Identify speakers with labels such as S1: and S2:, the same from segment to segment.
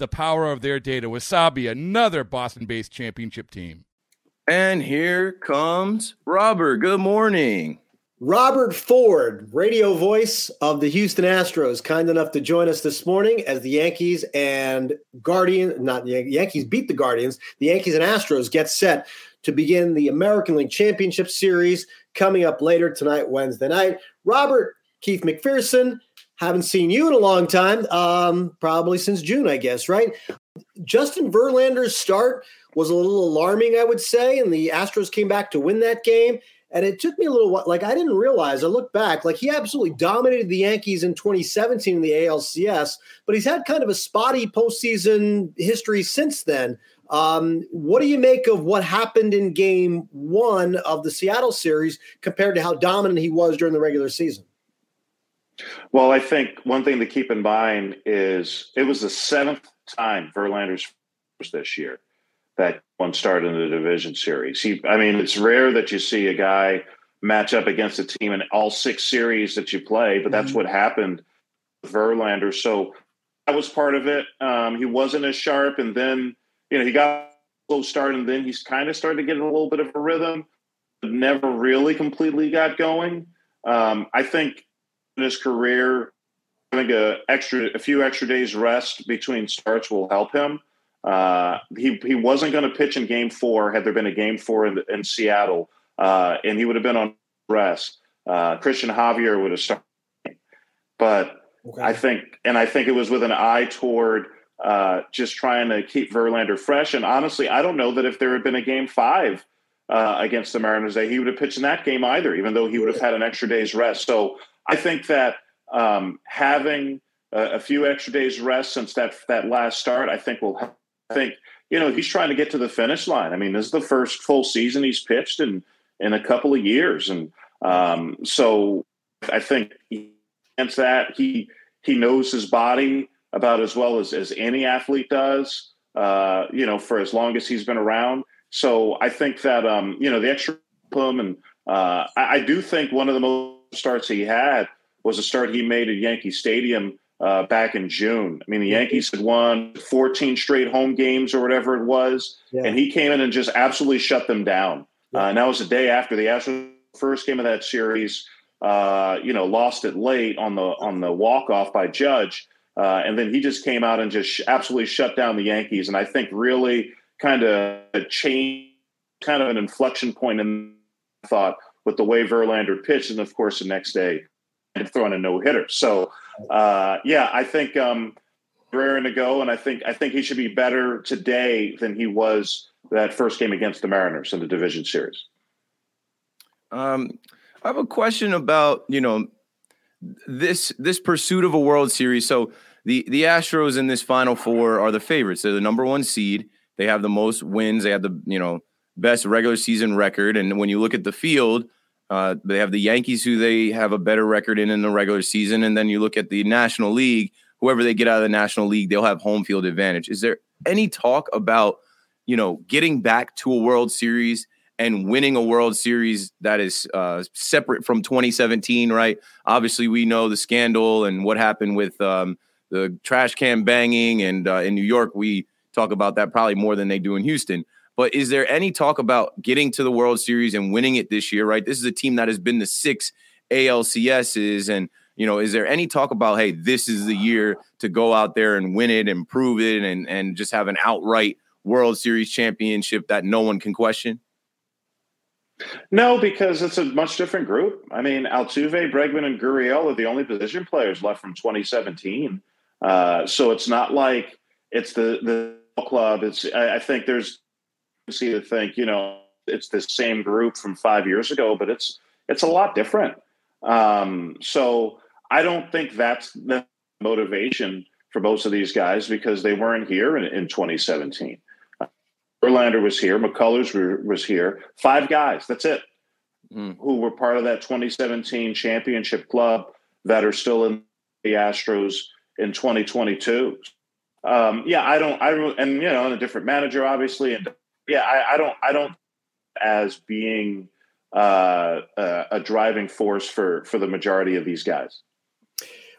S1: the power of their data. Wasabi, another Boston based championship team.
S2: And here comes Robert. Good morning.
S3: Robert Ford, radio voice of the Houston Astros, kind enough to join us this morning as the Yankees and Guardians, not the Yankees beat the Guardians. The Yankees and Astros get set to begin the American League Championship Series coming up later tonight, Wednesday night. Robert, Keith McPherson, haven't seen you in a long time, um, probably since June, I guess, right? Justin Verlander's start was a little alarming, I would say, and the Astros came back to win that game. And it took me a little while. Like, I didn't realize, I look back, like, he absolutely dominated the Yankees in 2017 in the ALCS, but he's had kind of a spotty postseason history since then. Um, what do you make of what happened in game one of the Seattle series compared to how dominant he was during the regular season?
S4: Well, I think one thing to keep in mind is it was the seventh time Verlander's this year that one started in the division series. He, I mean, it's rare that you see a guy match up against a team in all six series that you play, but that's mm-hmm. what happened with Verlander. So that was part of it. Um, he wasn't as sharp, and then you know he got a slow start, and then he's kind of started to get a little bit of a rhythm. But never really completely got going. Um, I think in his career. I think a extra, a few extra days rest between starts will help him. Uh, he he wasn't going to pitch in Game Four had there been a Game Four in, in Seattle, uh, and he would have been on rest. Uh, Cristian Javier would have started, but okay. I think, and I think it was with an eye toward uh, just trying to keep Verlander fresh. And honestly, I don't know that if there had been a Game Five uh, against the Mariners, that he would have pitched in that game either, even though he would have had an extra day's rest. So I think that um, having a, a, few extra days rest since that that last start, I think will help. I think you know he's trying to get to the finish line. I mean, this is the first full season he's pitched in in a couple of years, and um, so I think against that he he knows his body about as well as as any athlete does. Uh, you know, for as long as he's been around. So I think that um, you know the extra plum and uh, I, I do think one of the most starts he had was a start he made at Yankee Stadium uh, back in June. I mean, the Yankees had won 14 straight home games or whatever it was, yeah. and he came in and just absolutely shut them down. Yeah. Uh, and that was the day after the Astros first game of that series. Uh, you know, lost it late on the on the walk off by Judge, uh, and then he just came out and just sh- absolutely shut down the Yankees. And I think really kind of changed, kind of an inflection point in thought with the way Verlander pitched, and of course the next day and throwing a no hitter. So uh, yeah, I think um, raring to go, and I think I think he should be better today than he was that first game against the Mariners in the division series.
S2: Um, I have a question about you know this this pursuit of a World Series. So the the Astros in this Final Four are the favorites. They're the number one seed. They have the most wins. They have the you know best regular season record. And when you look at the field, uh, they have the Yankees, who they have a better record in in the regular season. And then you look at the National League, whoever they get out of the National League, they'll have home field advantage. Is there any talk about, you know, getting back to a World Series and winning a World Series that is uh, separate from 2017, right? Obviously, we know the scandal and what happened with um, the trash can banging, and uh, in New York we talk about that probably more than they do in Houston. But is there any talk about getting to the World Series and winning it this year? Right, this is a team that has been the six ALCSs, and you know, is there any talk about hey, this is the year to go out there and win it and prove it, and and just have an outright World Series championship that no one can question?
S4: No, because it's a much different group. I mean, Altuve, Bregman, and Gurriel are the only position players left from 2017. Uh, so it's not like it's the the club. It's I, I think there's see to think you know it's the same group from five years ago, but it's it's a lot different. Um, so I don't think that's the motivation for most of these guys because they weren't here in, in 2017. Verlander was here. McCullers were, was here. Five guys. That's it. Mm. Who were part of that 2017 championship club that are still in the Astros in 2022. Um, yeah, I don't. I and you know, and a different manager, obviously, and yeah, I, I don't. I don't as being uh, uh, a driving force for for the majority of these guys.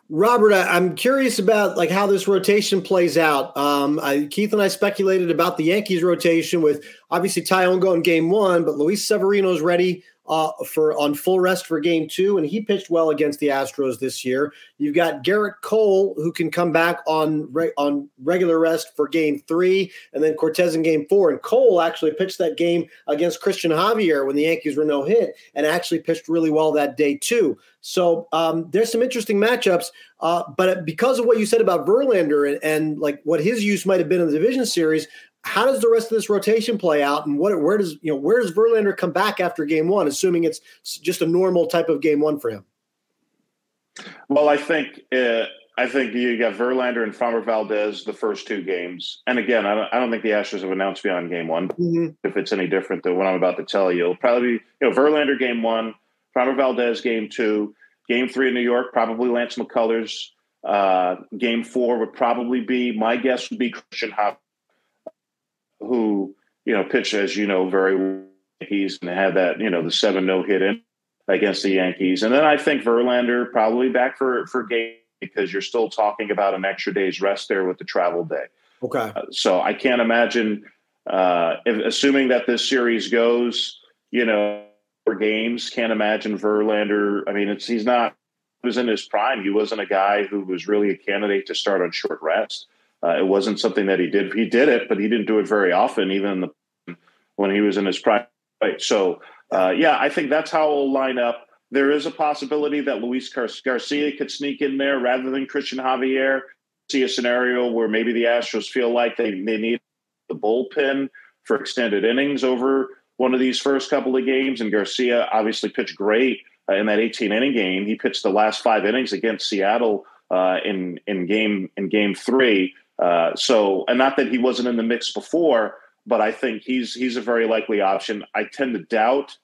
S3: Robert, I, am curious about like how this rotation plays out. Um, I, Keith and I speculated about the Yankees rotation with obviously Taillon going game one, but Luis Severino's ready uh, for on full rest for game two, and he pitched well against the Astros this year. You've got Gerrit Cole who can come back on re- on regular rest for game three, and then Cortes in game four. And Cole actually pitched that game against Cristian Javier when the Yankees were no hit, and actually pitched really well that day too. So um, there's some interesting matchups. Uh, but because of what you said about Verlander and, and like what his use might have been in the division series, how does the rest of this rotation play out, and what where does you know where does Verlander come back after game one, assuming it's just a normal type of game one for him?
S4: Well, I think uh, I think you got Verlander and Framber Valdez the first two games, and again, I don't, I don't think the Astros have announced beyond game one. Mm-hmm. If it's any different than what I'm about to tell you, it'll probably be you know Verlander game one, Framber Valdez game two, game three in New York probably Lance McCullers. Uh, game four would probably be my guess would be Christian Hop who you know pitched as you know very he's going to have that you know the seven no hit in against the Yankees, and then I think Verlander probably back for for game because you're still talking about an extra day's rest there with the travel day.
S3: Okay,
S4: uh, so I can't imagine uh, if, assuming that this series goes, you know, for games. Can't imagine Verlander. I mean, it's he's not. He was in his prime. He wasn't a guy who was really a candidate to start on short rest. Uh, it wasn't something that he did. He did it, but he didn't do it very often, even the, when he was in his prime. So, uh, yeah, I think that's how it'll line up. There is a possibility that Luis Gar- Garcia could sneak in there rather than Cristian Javier. See a scenario where maybe the Astros feel like they, they need the bullpen for extended innings over one of these first couple of games. And Garcia obviously pitched great uh, in that 18 inning game. He pitched the last five innings against Seattle uh, in in game in game three. Uh, so, and not that he wasn't in the mix before, but I think he's he's a very likely option. I tend to doubt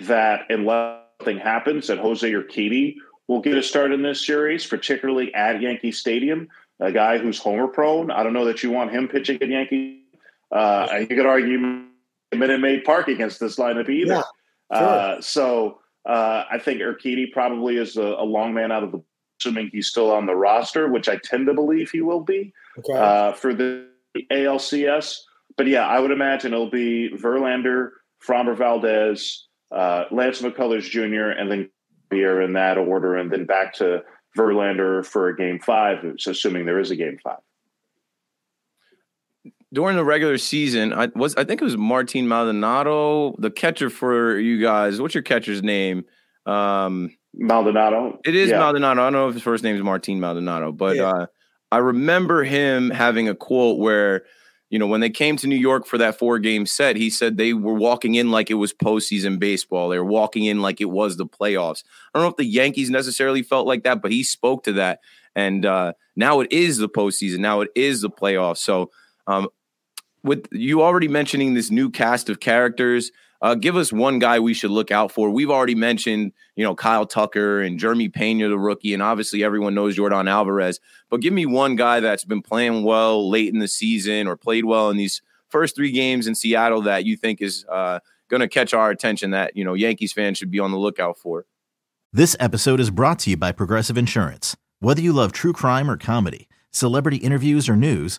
S4: that unless something happens, that Jose Urquidy will get a start in this series, particularly at Yankee Stadium. A guy who's homer prone. I don't know that you want him pitching at Yankee. Uh, you could argue Minute Maid Park against this lineup either. Yeah, sure. uh, so uh, I think Urquidy probably is a, a long man out of the assuming he's still on the roster, which I tend to believe he will be okay. uh, for the ALCS. But yeah, I would imagine it'll be Verlander, Framber Valdez, uh, Lance McCullers Jr., and then Beer in that order, and then back to Verlander for a game five, assuming there is a game five.
S2: During the regular season, I was I think it was Martin Maldonado, the catcher for you guys. What's your catcher's name? Um,
S4: Maldonado.
S2: It is yeah. Maldonado. I don't know if his first name is Martin Maldonado, but yeah. uh, I remember him having a quote where, you know, when they came to New York for that four game set, he said they were walking in like it was postseason baseball. They were walking in like it was the playoffs. I don't know if the Yankees necessarily felt like that, but he spoke to that. And uh, now it is the postseason. Now it is the playoffs. So, um, with you already mentioning this new cast of characters, uh, give us one guy we should look out for. We've already mentioned, you know, Kyle Tucker and Jeremy Pena, the rookie, and obviously everyone knows Yordan Alvarez. But give me one guy that's been playing well late in the season or played well in these first three games in Seattle that you think is uh, going to catch our attention that you know Yankees fans should be on the lookout for.
S5: This episode is brought to you by Progressive Insurance. Whether you love true crime or comedy Celebrity interviews or news,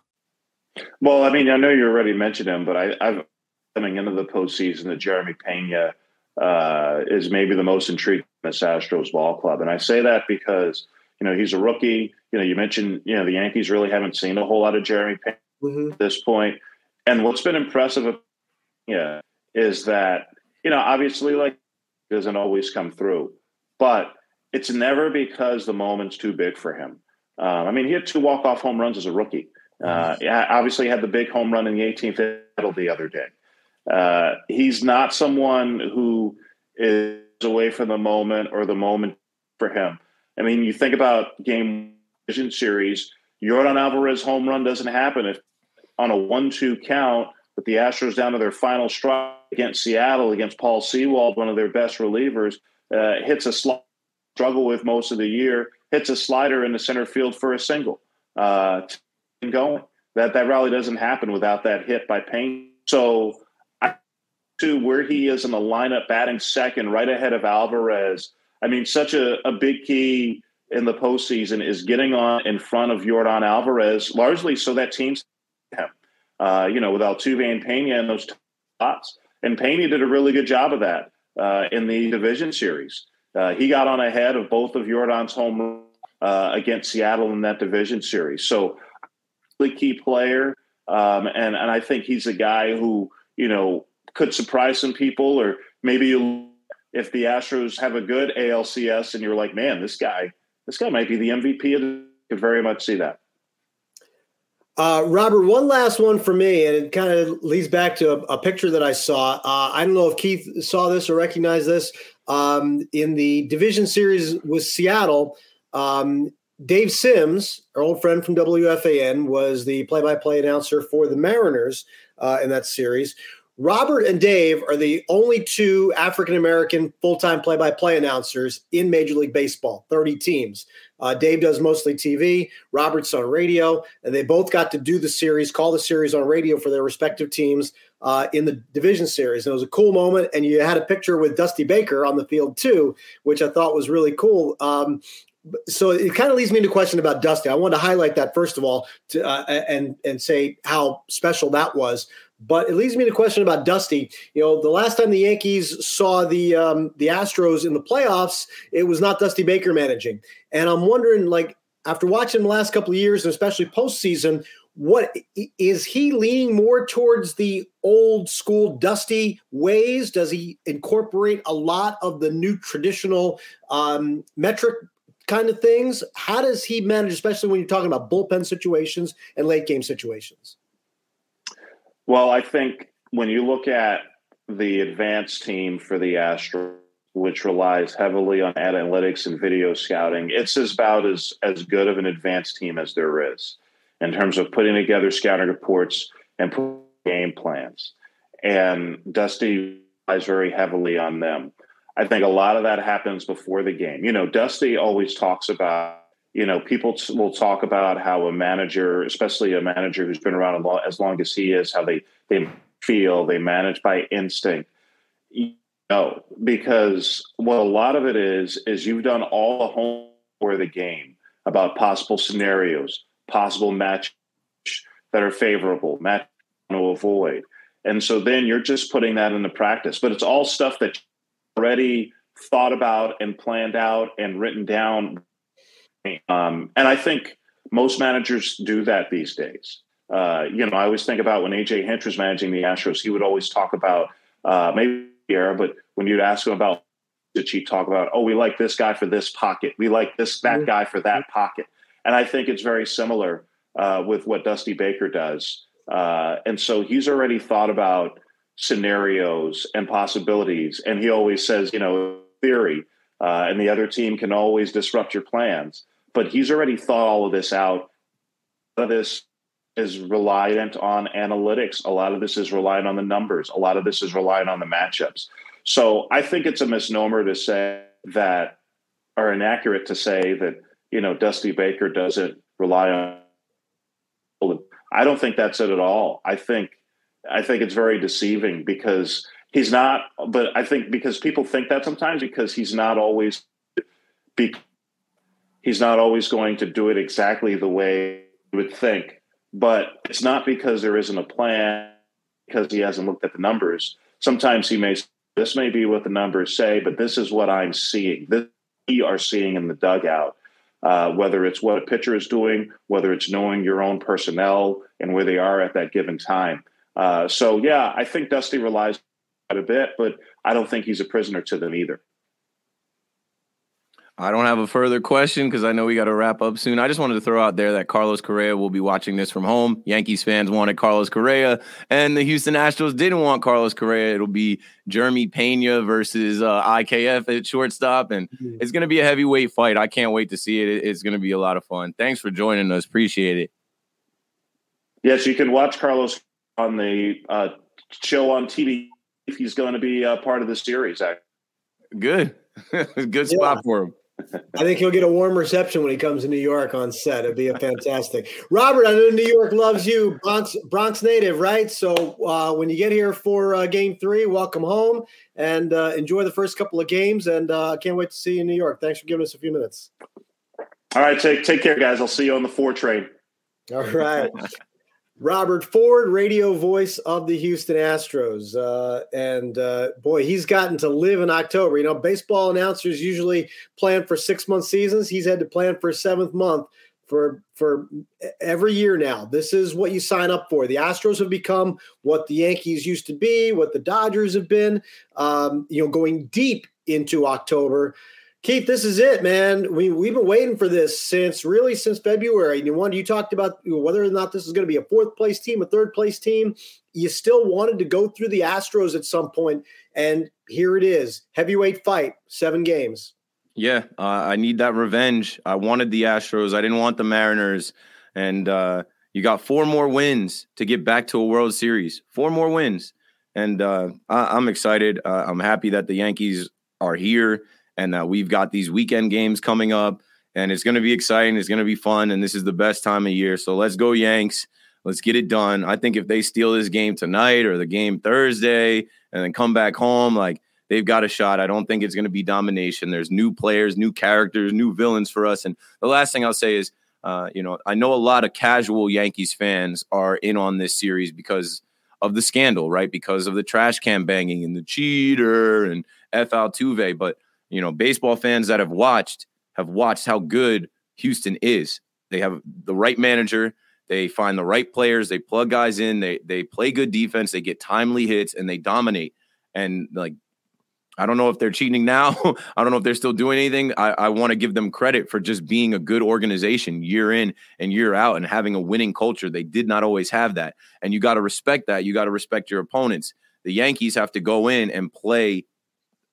S4: Well, I mean, I know you already mentioned him, but I, I've coming into the postseason that Jeremy Pena uh, is maybe the most intriguing in this Astros ball club. And I say that because, you know, he's a rookie. You know, you mentioned, you know, the Yankees really haven't seen a whole lot of Jeremy Pena mm-hmm. at this point. And what's been impressive yeah, is that, you know, obviously like doesn't always come through, but it's never because the moment's too big for him. Um, I mean, he had two walk-off home runs as a rookie. Uh, obviously had the big home run in the 18th battle the other day. Uh, he's not someone who is away from the moment or the moment for him. I mean, you think about game vision series, Yordan Alvarez home run doesn't happen if on a one-two count with the Astros down to their final strike against Seattle against Paul Sewald, one of their best relievers, uh, hits a sl- struggle with most of the year, hits a slider in the center field for a single. Uh, going that that rally doesn't happen without that hit by Payne. So to where he is in the lineup batting second, right ahead of Alvarez. I mean, such a, a big key in the postseason is getting on in front of Yordan Alvarez, largely so that team's him. Uh, you know, with Altuve and Pena in those spots. And Pena did a really good job of that uh, in the division series. Uh, he got on ahead of both of Yordan's home uh, against Seattle in that division series. So, really key player. Um, and, and I think he's a guy who, you know, could surprise some people, or maybe you, if the Astros have a good ALCS and you're like, man, this guy, this guy might be the MVP. Of the, could very much see that.
S3: Uh, Robert, one last one for me, and it kind of leads back to a, a picture that I saw. Uh, I don't know if Keith saw this or recognized this. Um, in the division series with Seattle, um, Dave Sims, our old friend from WFAN, was the play by play announcer for the Mariners uh, in that series. Robert and Dave are the only two African American full time play by play announcers in Major League Baseball, 30 teams. Uh, Dave does mostly TV, Robert's on radio, and they both got to do the series, call the series on radio for their respective teams uh, in the division series. And it was a cool moment. And you had a picture with Dusty Baker on the field too, which I thought was really cool. Um, so it kind of leads me into a question about Dusty. I want to highlight that first of all, to, uh, and and say how special that was. But it leads me to a question about Dusty. You know, the last time the Yankees saw the um, the Astros in the playoffs, it was not Dusty Baker managing, and I'm wondering, like, after watching the last couple of years, and especially postseason, what is he leaning more towards the old school Dusty ways? Does he incorporate a lot of the new traditional um, metric kind of things? How does he manage, especially when you're talking about bullpen situations and late game situations?
S4: Well, I think when you look at the advanced team for the Astros, which relies heavily on analytics and video scouting, it's about as as good of an advanced team as there is in terms of putting together scouting reports and game plans. And Dusty relies very heavily on them. I think a lot of that happens before the game. You know, Dusty always talks about you know, people will talk about how a manager, especially a manager who's been around as long as he is, how they they feel, they manage by instinct. You No, because what a lot of it is is you've done all the home for the game about possible scenarios, possible match that are favorable, match to avoid, and so then you're just putting that into practice. But it's all stuff that already thought about and planned out and written down um, and I think most managers do that these days. Uh, you know, I always think about when AJ Hinch was managing the Astros, he would always talk about uh, maybe era, but when you'd ask him about did he talk about, oh, we like this guy for this pocket, we like this that mm-hmm. guy for that pocket, and I think it's very similar uh, with what Dusty Baker does, uh, and so he's already thought about scenarios and possibilities, and he always says, you know, theory, uh, and the other team can always disrupt your plans but he's already thought all of this out. Of this is reliant on analytics. A lot of this is reliant on the numbers. A lot of this is reliant on the matchups. So I think it's a misnomer to say that, or inaccurate to say that, you know, Dusty Baker doesn't rely on. I don't think that's it at all. I think, I think it's very deceiving because he's not, but I think because people think that sometimes because he's not always, be, he's not always going to do it exactly the way you would think but it's not because there isn't a plan because he hasn't looked at the numbers. Sometimes he may this may be what the numbers say, but this is what I'm seeing. This we are seeing in the dugout. Uh, whether it's what a pitcher is doing, whether it's knowing your own personnel and where they are at that given time. Uh, so yeah, I think Dusty relies quite a bit, but I don't think he's a prisoner to them either.
S2: I don't have a further question because I know we got to wrap up soon. I just wanted to throw out there that Carlos Correa will be watching this from home. Yankees fans wanted Carlos Correa, and the Houston Astros didn't want Carlos Correa. It'll be Jeremy Pena versus uh, IKF at shortstop, and mm-hmm. it's going to be a heavyweight fight. I can't wait to see it. It's going to be a lot of fun. Thanks for joining us. Appreciate it.
S4: Yes, you can watch Carlos on the uh, show on TV if he's going to be a part of the series.
S2: Good, good spot yeah. for him.
S3: I think he'll get a warm reception when he comes to New York on set. It'd be a fantastic. Robert, I know New York loves you, Bronx, Bronx native, right? So uh, when you get here for uh, Game Three, welcome home and uh, enjoy the first couple of games. And uh, I can't wait to see you in New York. Thanks for giving us a few minutes.
S4: All right, take take care, guys. I'll see you on the four train.
S3: All right. Robert Ford, radio voice of the Houston Astros. Uh, and uh, boy, he's gotten to live in October. You know, baseball announcers usually plan for six month seasons. He's had to plan for a seventh month for for every year now. This is what you sign up for. The Astros have become what the Yankees used to be, what the Dodgers have been. Um, you know, going deep into October. Keith, this is it, man. We we've been waiting for this since really since February. You wanted you talked about whether or not this is going to be a fourth place team, a third place team. You still wanted to go through the Astros at some point, and here it is: heavyweight fight, seven games.
S2: Yeah, uh, I need that revenge. I wanted the Astros. I didn't want the Mariners, and uh, you got four more wins to get back to a World Series. Four more wins, and uh, I- am excited. Uh, I'm happy that the Yankees are here and that we've got these weekend games coming up and it's going to be exciting. It's going to be fun. And this is the best time of year. So let's go, Yanks. Let's get it done. I think if they steal this game tonight or the game Thursday and then come back home, like they've got a shot. I don't think it's going to be domination. There's new players, new characters, new villains for us. And the last thing I'll say is, uh, you know, I know a lot of casual Yankees fans are in on this series because of the scandal, right? Because of the trash can banging and the cheater and F. Altuve. But you know, baseball fans that have watched have watched how good Houston is. They have the right manager. They find the right players. They plug guys in. They they play good defense. They get timely hits and they dominate. And like, I don't know if they're cheating now. I don't know if they're still doing anything. I, I want to give them credit for just being a good organization year in and year out and having a winning culture. They did not always have that. And you got to respect that. You got to respect your opponents. The Yankees have to go in and play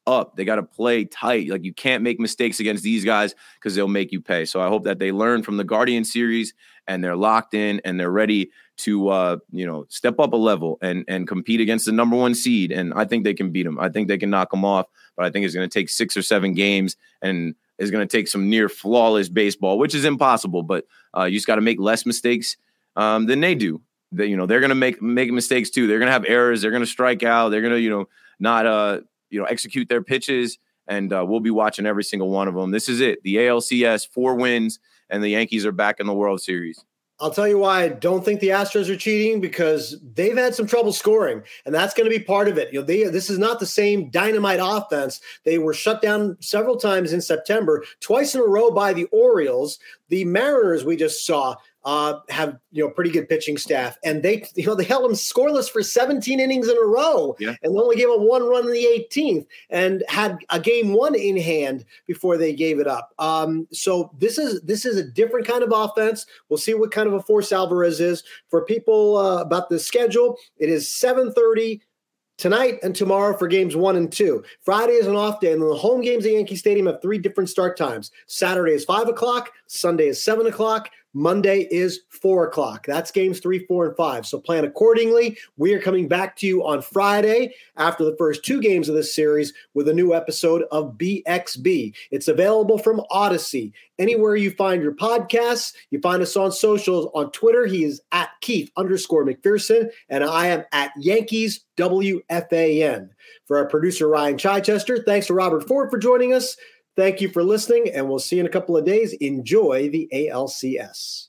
S2: up. They got to play tight. Like you can't make mistakes against these guys because they'll make you pay. So I hope that they learn from the Guardian series and they're locked in and they're ready to uh, you know step up a level and and compete against the number one seed. And I think they can beat them. I think they can knock them off. But I think it's going to take six or seven games and is going to take some near flawless baseball, which is impossible. But uh, you just got to make less mistakes um, than they do. They, you know they're going to make make mistakes too. They're going to have errors. They're going to strike out. They're going to you know not uh you know, execute their pitches, and uh, we'll be watching every single one of them. This is it. The ALCS, four wins, and the Yankees are back in the World Series.
S3: I'll tell you why I don't think the Astros are cheating because they've had some trouble scoring, and that's going to be part of it. You know, they this is not the same dynamite offense. They were shut down several times in September, twice in a row by the Orioles. The Mariners we just saw uh, have you know pretty good pitching staff, and they you know they held them scoreless for 17 innings in a row, yeah. and only gave up one run in the 18th, and had a game one in hand before they gave it up. Um, so this is this is a different kind of offense. We'll see what kind of a force Alvarez is for people uh, about the schedule. It is 7:30 tonight and tomorrow for games one and two. Friday is an off day, and then the home games at Yankee Stadium have three different start times. Saturday is five o'clock, Sunday is seven o'clock, Monday is four o'clock. That's games three, four, and five. So plan accordingly. We are coming back to you on Friday after the first two games of this series with a new episode of BXB. It's available from Audacy. Anywhere you find your podcasts, you find us on socials. On Twitter, he is at Keith underscore McPherson, and I am at Yankees WFAN. For our producer, Ryan Chichester, thanks to Robert Ford for joining us. Thank you for listening, and we'll see you in a couple of days. Enjoy the ALCS.